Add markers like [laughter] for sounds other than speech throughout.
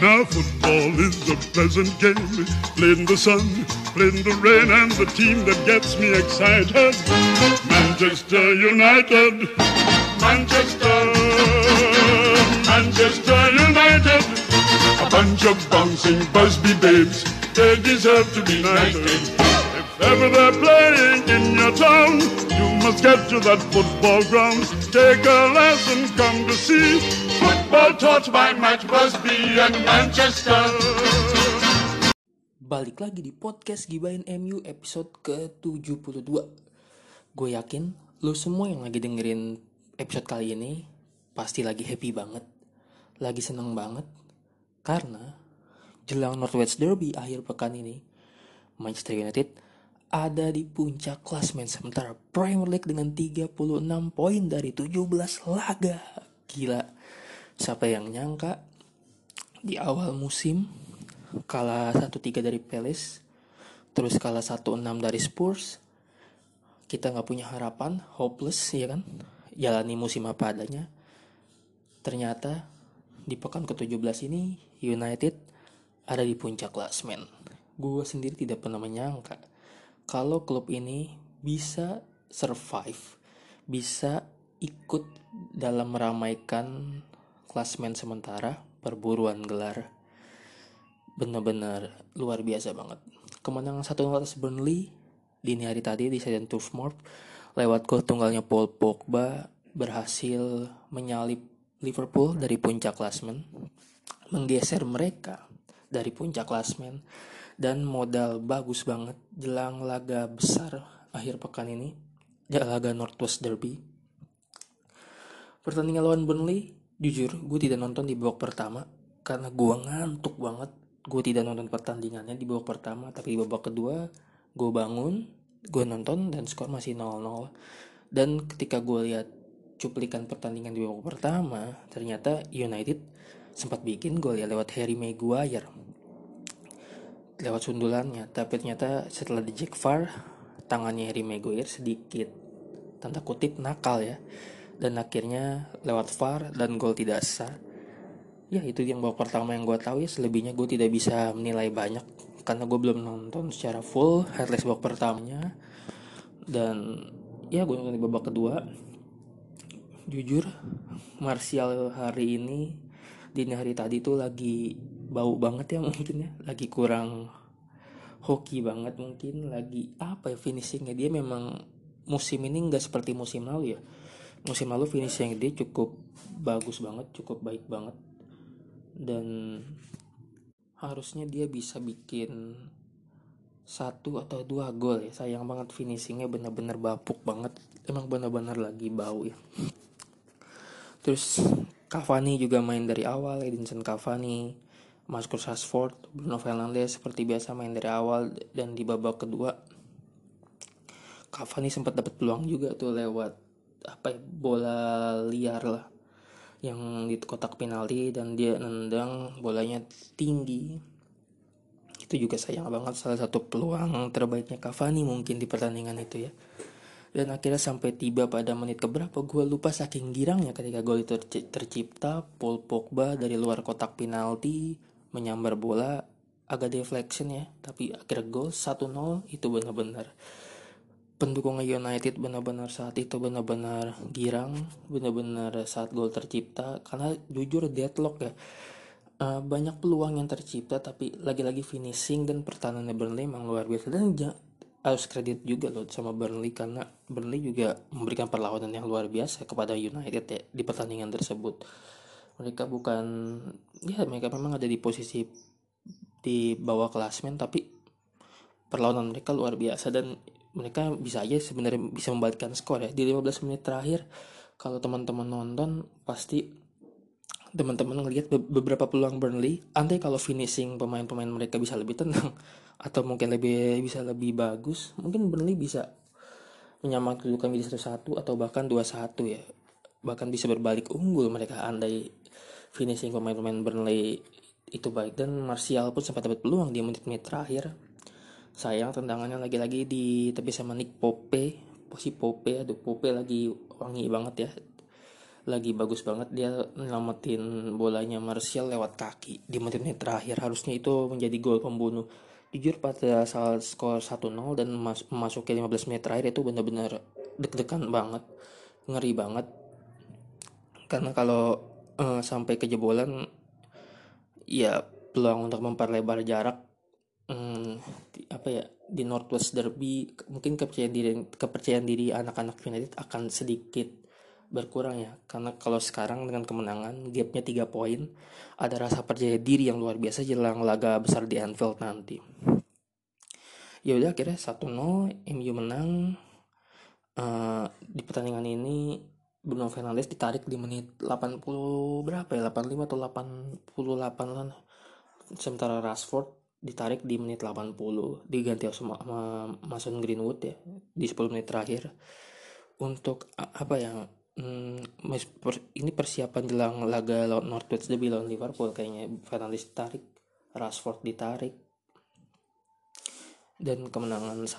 Now football is a pleasant game, played in the sun, played in the rain, and the team that gets me excited, Manchester United, Manchester, Manchester United, a bunch of bouncing Busby babes, they deserve to be knighted. If ever they're playing in your town, you must get to that football ground, take a lesson, come to see. Football taught by Matt Busby and Manchester. Balik lagi di podcast Gibain MU episode ke-72 Gue yakin lo semua yang lagi dengerin episode kali ini Pasti lagi happy banget Lagi seneng banget Karena jelang Northwest Derby akhir pekan ini Manchester United ada di puncak klasmen sementara Premier League dengan 36 poin dari 17 laga. Gila. Siapa yang nyangka di awal musim kalah 1-3 dari Palace, terus kalah 1-6 dari Spurs. Kita nggak punya harapan, hopeless ya kan? Jalani musim apa adanya. Ternyata di pekan ke-17 ini United ada di puncak klasmen. Gue sendiri tidak pernah menyangka kalau klub ini bisa survive, bisa ikut dalam meramaikan klasmen sementara perburuan gelar. Benar-benar luar biasa banget. Kemenangan satu atas Burnley dini hari tadi di Stadion Turf Moor lewat gol tunggalnya Paul Pogba berhasil menyalip Liverpool dari puncak klasmen, menggeser mereka dari puncak klasmen dan modal bagus banget jelang laga besar akhir pekan ini laga Northwest Derby pertandingan lawan Burnley jujur gue tidak nonton di babak pertama karena gue ngantuk banget. Gue tidak nonton pertandingannya di babak pertama tapi di babak kedua gue bangun gue nonton dan skor masih 0-0 dan ketika gue lihat cuplikan pertandingan di babak pertama ternyata United sempat bikin gol ya lewat Harry Maguire. Lewat sundulannya tapi ternyata setelah di Jack Far tangannya Harry Maguire sedikit tanda kutip nakal ya dan akhirnya lewat VAR dan gol tidak sah. Ya itu yang babak pertama yang gue tahu ya. Selebihnya gue tidak bisa menilai banyak karena gue belum nonton secara full highlights babak pertamanya. Dan ya gue nonton di babak kedua. Jujur Martial hari ini dini hari tadi tuh lagi bau banget ya mungkin ya. Lagi kurang hoki banget mungkin. Lagi apa ya finishingnya? Dia memang musim ini nggak seperti musim lalu ya musim lalu finishing dia cukup bagus banget cukup baik banget. Dan harusnya dia bisa bikin satu atau dua gol ya. Sayang banget finishingnya benar-benar bapuk banget. Emang benar-benar lagi bau ya. Terus Cavani juga main dari awal Edinson Cavani Marcus Rashford, Bruno Fernandes seperti biasa main dari awal. Dan di babak kedua Cavani sempat dapat peluang juga tuh lewat apa ya, bola liar lah yang di kotak penalti dan dia nendang bolanya tinggi. Itu juga sayang banget salah satu peluang terbaiknya Cavani mungkin di pertandingan itu ya. Dan akhirnya sampai tiba pada menit keberapa gue lupa saking girangnya ketika gol itu tercipta Paul Pogba dari luar kotak penalti menyambar bola agak deflection ya tapi akhirnya gol 1-0 itu benar-benar pendukung United benar-benar saat itu benar-benar girang benar-benar saat gol tercipta. Karena jujur deadlock ya. Uh, banyak peluang yang tercipta tapi lagi-lagi finishing dan pertahanan Burnley memang luar biasa. Dan harus kredit juga loh sama Burnley karena Burnley juga memberikan perlawanan yang luar biasa kepada United ya di pertandingan tersebut. Mereka bukan ya mereka memang ada di posisi di bawah klasmen tapi perlawanan mereka luar biasa. Dan mereka bisa aja sebenarnya bisa membalikkan skor ya. Di 15 menit terakhir kalau teman-teman nonton pasti teman-teman ngelihat beberapa peluang Burnley. Andai kalau finishing pemain-pemain mereka bisa lebih tenang [laughs] atau mungkin lebih bisa lebih bagus mungkin Burnley bisa menyamakan kedudukan menjadi satu-satu atau bahkan dua satu ya. Bahkan bisa berbalik unggul mereka andai finishing pemain-pemain Burnley itu baik. Dan Martial pun sempat dapat peluang di menit-menit terakhir sayang tendangannya lagi-lagi di tapi sama Nick Pope. Posisi Pope aduh Pope lagi wangi banget ya. Lagi bagus banget dia nyelamatin bolanya Martial lewat kaki. Di menit-menit terakhir harusnya itu menjadi gol pembunuh. Jujur pada saat skor 1-0 dan mas memasuki 15 menit terakhir itu benar-benar deg-degan banget ngeri banget. Karena kalau uh, sampai kejebolan ya peluang untuk memperlebar jarak um, apa ya di Northwest Derby mungkin kepercayaan diri kepercayaan diri anak-anak United akan sedikit berkurang ya. Karena kalau sekarang dengan kemenangan gapnya tiga poin ada rasa percaya diri yang luar biasa jelang laga besar di Anfield nanti. Ya udah akhirnya 1-0 MU menang. Uh, di pertandingan ini Bruno Fernandes ditarik di menit 80 berapa ya? 85 atau 88 lah. Sementara Rashford ditarik di menit 80 diganti sama, sama Mason Greenwood ya di 10 menit terakhir. Untuk apa ya hmm, ini persiapan jelang laga lawan Northwich Derby lawan Liverpool kayaknya. Fernandes ditarik Rashford ditarik dan kemenangan 1-0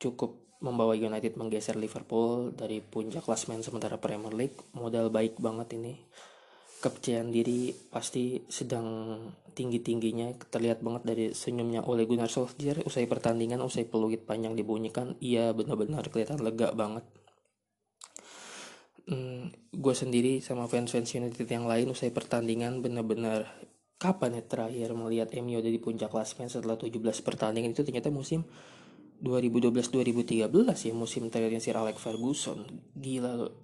cukup membawa United menggeser Liverpool dari puncak klasmen sementara Premier League. Modal baik banget ini kepercayaan diri pasti sedang tinggi-tingginya. Terlihat banget dari senyumnya oleh Gunnar Solskjaer. Usai pertandingan usai peluit panjang dibunyikan ia benar-benar kelihatan lega banget. Hmm, gue sendiri sama fans-fans United yang lain usai pertandingan benar-benar kapan ya terakhir melihat MU ada di puncak klasmen setelah 17 pertandingan itu? Ternyata musim 2012-2013 ya musim terakhirnya Sir Alex Ferguson. Gila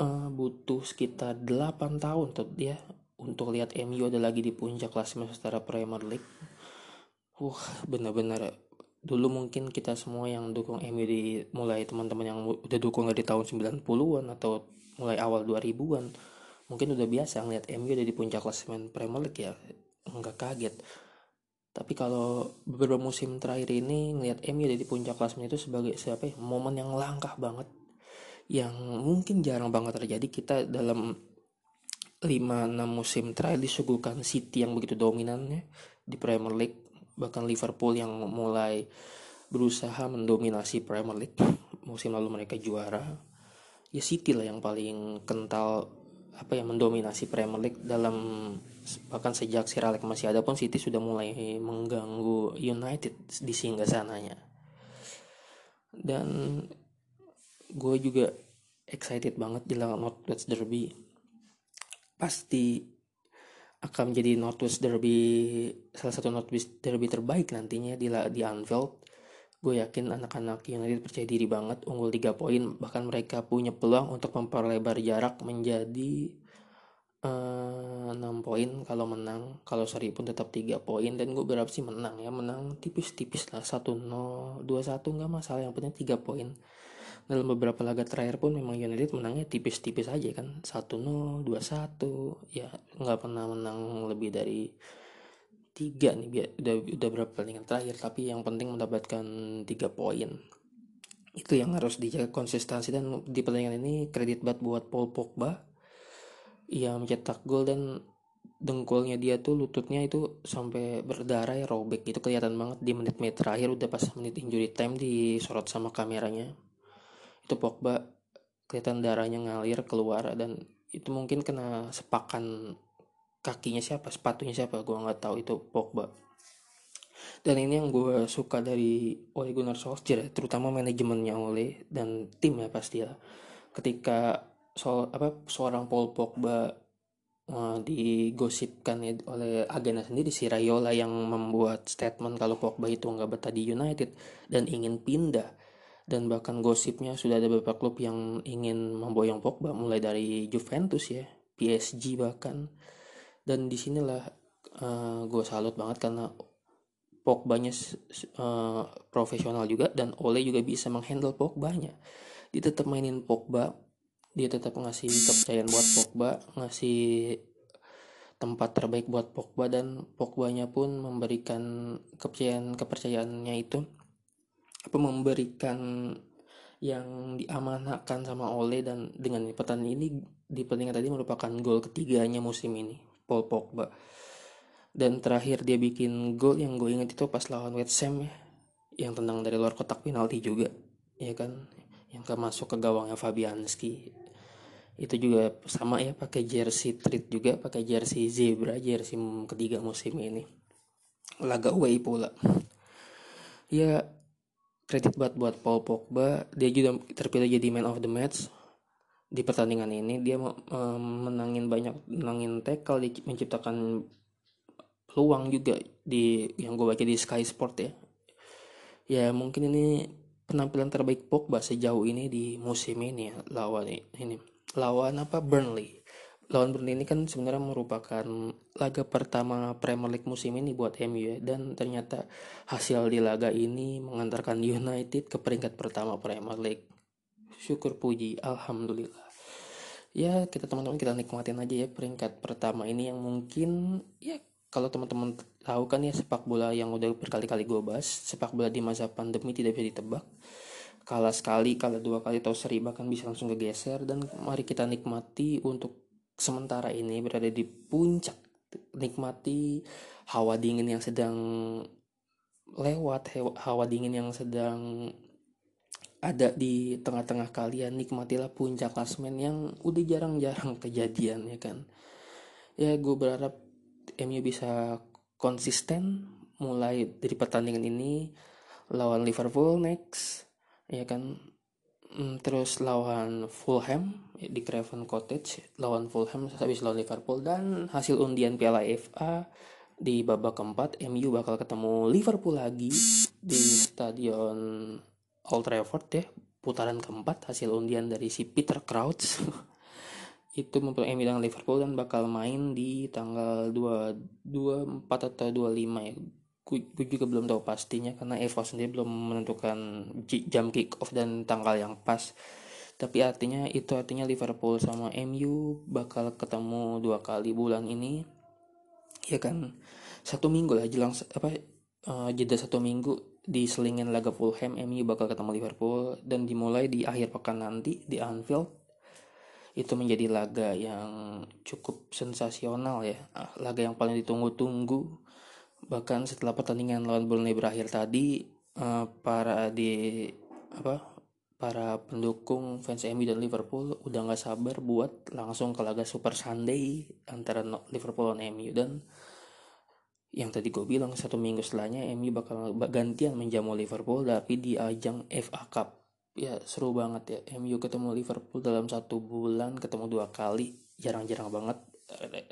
uh, butuh sekitar 8 tahun tuh dia untuk lihat MU ada lagi di puncak klasemen secara Premier League. Uh, benar-benar dulu mungkin kita semua yang dukung MU di mulai teman-teman yang udah dukung dari tahun 90-an atau mulai awal 2000-an mungkin udah biasa ngeliat MU ada di puncak klasemen Premier League ya nggak kaget tapi kalau beberapa musim terakhir ini ngeliat MU ada di puncak klasemen itu sebagai siapa ya momen yang langkah banget yang mungkin jarang banget terjadi kita dalam 5-6 musim terakhir disuguhkan City yang begitu dominannya di Premier League. Bahkan Liverpool yang mulai berusaha mendominasi Premier League musim lalu mereka juara. Ya City lah yang paling kental apa ya mendominasi Premier League dalam bahkan sejak Sir Alex masih ada pun City sudah mulai mengganggu United di singgah sananya. Dan gue juga excited banget lawan Northwest Derby. Pasti akan menjadi Northwest Derby salah satu Northwest Derby terbaik nantinya di di Anfield. Gue yakin anak-anak United percaya diri banget unggul 3 poin bahkan mereka punya peluang untuk memperlebar jarak menjadi uh, eh, 6 poin kalau menang. Kalau seri pun tetap 3 poin dan gue berharap sih menang ya menang tipis-tipis lah 1-0 2-1 nggak masalah. Yang penting 3 poin dalam beberapa laga terakhir pun memang United menangnya tipis-tipis aja kan. 1-0 2-1 ya nggak pernah menang lebih dari tiga nih. Biar udah udah berapa pertandingan terakhir. Tapi yang penting mendapatkan tiga poin. Itu yang harus dijaga konsistensi. Dan di pertandingan ini kredit buat buat Paul Pogba ia mencetak gol dan dengkulnya dia tuh lututnya itu sampai berdarah ya robek itu kelihatan banget di menit-menit terakhir. Udah pas menit injury time disorot sama kameranya itu Pogba kelihatan darahnya ngalir keluar dan itu mungkin kena sepakan kakinya siapa sepatunya siapa gue nggak tahu itu Pogba dan ini yang gue suka dari Ole Gunnar Solskjaer terutama manajemennya Ole dan tim ya pasti ya ketika soal apa seorang Paul Pogba uh, digosipkan ya oleh agennya sendiri si Rayola yang membuat statement kalau Pogba itu nggak betah di United dan ingin pindah dan bahkan gosipnya sudah ada beberapa klub yang ingin memboyong Pogba mulai dari Juventus ya PSG bahkan. Dan di sinilah uh, eh, gue salut banget karena Pogbanya uh, profesional juga dan Ole juga bisa menghandle Pogbanya. Dia tetap mainin Pogba dia tetap ngasih kepercayaan buat Pogba ngasih tempat terbaik buat Pogba dan Pogbanya pun memberikan kepercayaan kepercayaannya itu apa memberikan yang diamanahkan sama Ole dan dengan pertandingan ini di pertandingan tadi merupakan gol ketiganya musim ini Paul Pogba. Dan terakhir dia bikin gol yang gue inget itu pas lawan West Ham ya yang tenang dari luar kotak penalti juga ya kan? Yang ke masuk ke gawangnya Fabianski. Itu juga sama ya pakai jersey treat juga pakai jersey zebra jersey ketiga musim ini. Laga away pula. Ya kredit buat buat Paul Pogba dia juga terpilih jadi man of the match. Di pertandingan ini dia menangin banyak menangin tackle menciptakan peluang juga di yang gue baca di Sky Sport ya. Ya mungkin ini penampilan terbaik Pogba sejauh ini di musim ini ya lawan ini lawan apa Burnley lawan Burnley ini kan sebenarnya merupakan laga pertama Premier League musim ini buat MU ya. Dan ternyata hasil di laga ini mengantarkan United ke peringkat pertama Premier League. Syukur puji alhamdulillah. Ya kita teman-teman kita nikmatin aja ya peringkat pertama ini yang mungkin ya kalau teman-teman tahu kan ya sepak bola yang udah berkali-kali gue bahas sepak bola di masa pandemi tidak bisa ditebak. Kalah sekali kalah dua kali atau seri bahkan bisa langsung kegeser. Dan mari kita nikmati untuk sementara ini berada di puncak. Nikmati hawa dingin yang sedang lewat hawa dingin yang sedang ada di tengah-tengah kalian. Nikmatilah puncak klasmen yang udah jarang-jarang kejadian ya kan? Ya gue berharap MU bisa konsisten mulai dari pertandingan ini lawan Liverpool next ya kan terus lawan Fulham di Craven Cottage. Lawan Fulham habis lawan Liverpool. Dan hasil undian Piala FA di babak keempat MU bakal ketemu Liverpool lagi di stadion Old Trafford ya. Putaran keempat hasil undian dari si Peter Crouch. [laughs] Itu mempunyai dengan Liverpool dan bakal main di tanggal 2 24 atau 25 ya gue juga belum tahu pastinya karena Eva sendiri belum menentukan jam kick off dan tanggal yang pas. Tapi artinya itu artinya Liverpool sama MU bakal ketemu dua kali bulan ini. Ya kan? Satu minggu lah jelang apa uh, jeda satu minggu di selingin laga Fulham MU bakal ketemu Liverpool dan dimulai di akhir pekan nanti di Anfield. Itu menjadi laga yang cukup sensasional ya laga yang paling ditunggu-tunggu bahkan setelah pertandingan lawan Burnley berakhir tadi uh, para di apa para pendukung fans MU dan Liverpool udah nggak sabar buat langsung ke laga Super Sunday antara Liverpool dan MU dan yang tadi gue bilang satu minggu setelahnya MU bakal gantian menjamu Liverpool tapi di ajang FA Cup. Ya seru banget ya MU ketemu Liverpool dalam satu bulan ketemu dua kali jarang-jarang banget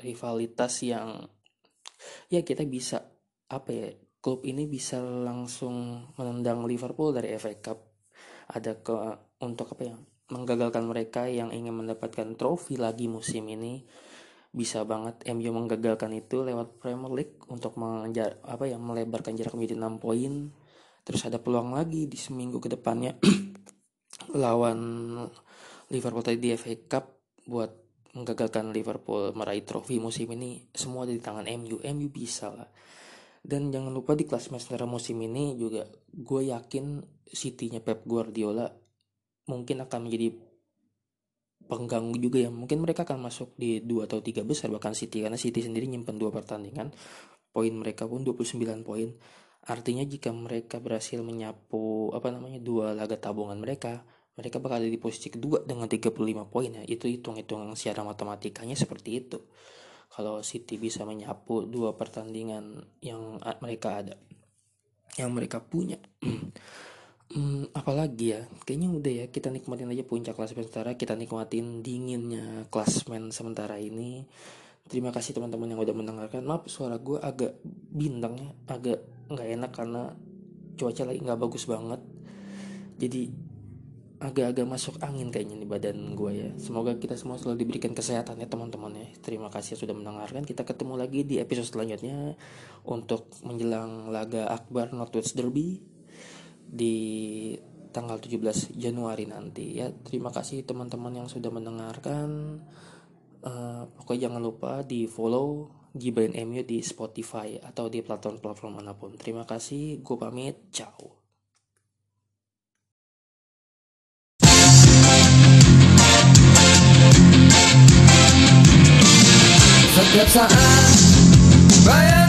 rivalitas yang ya kita bisa apa ya klub ini bisa langsung menendang Liverpool dari FA Cup. Ada ke untuk apa ya menggagalkan mereka yang ingin mendapatkan trofi lagi musim ini. Bisa banget MU menggagalkan itu lewat Premier League untuk menjar apa ya melebarkan jarak menjadi 6 poin. Terus ada peluang lagi di seminggu ke depannya [clears throat] lawan Liverpool tadi di FA Cup buat menggagalkan Liverpool meraih trofi musim ini. Semua ada di tangan MU MU bisa lah dan jangan lupa di kelas master musim ini juga gue yakin City-nya Pep Guardiola mungkin akan menjadi pengganggu juga ya. Mungkin mereka akan masuk di dua atau tiga besar bahkan City karena City sendiri nyimpen dua pertandingan. Poin mereka pun 29 poin. Artinya jika mereka berhasil menyapu apa namanya dua laga tabungan mereka mereka bakal ada di posisi kedua dengan 35 poin ya. Itu hitung-hitung secara matematikanya seperti itu kalau City bisa menyapu dua pertandingan yang mereka ada yang mereka punya [clears throat] Hmm, apalagi ya, kayaknya udah ya kita nikmatin aja puncak klasemen sementara, kita nikmatin dinginnya klasmen sementara ini. Terima kasih teman-teman yang udah mendengarkan. Maaf suara gue agak bintang ya, agak nggak enak karena cuaca lagi nggak bagus banget. Jadi agak-agak masuk angin kayaknya nih badan gue ya. Semoga kita semua selalu diberikan kesehatan ya teman-teman ya. Terima kasih sudah mendengarkan. Kita ketemu lagi di episode selanjutnya untuk menjelang laga Akbar Northwest Derby di tanggal 17 Januari nanti ya. Terima kasih teman-teman yang sudah mendengarkan. Uh, pokoknya jangan lupa di follow Gibain MU di Spotify atau di platform-platform mana pun. Terima kasih, gue pamit, ciao. Setiap saat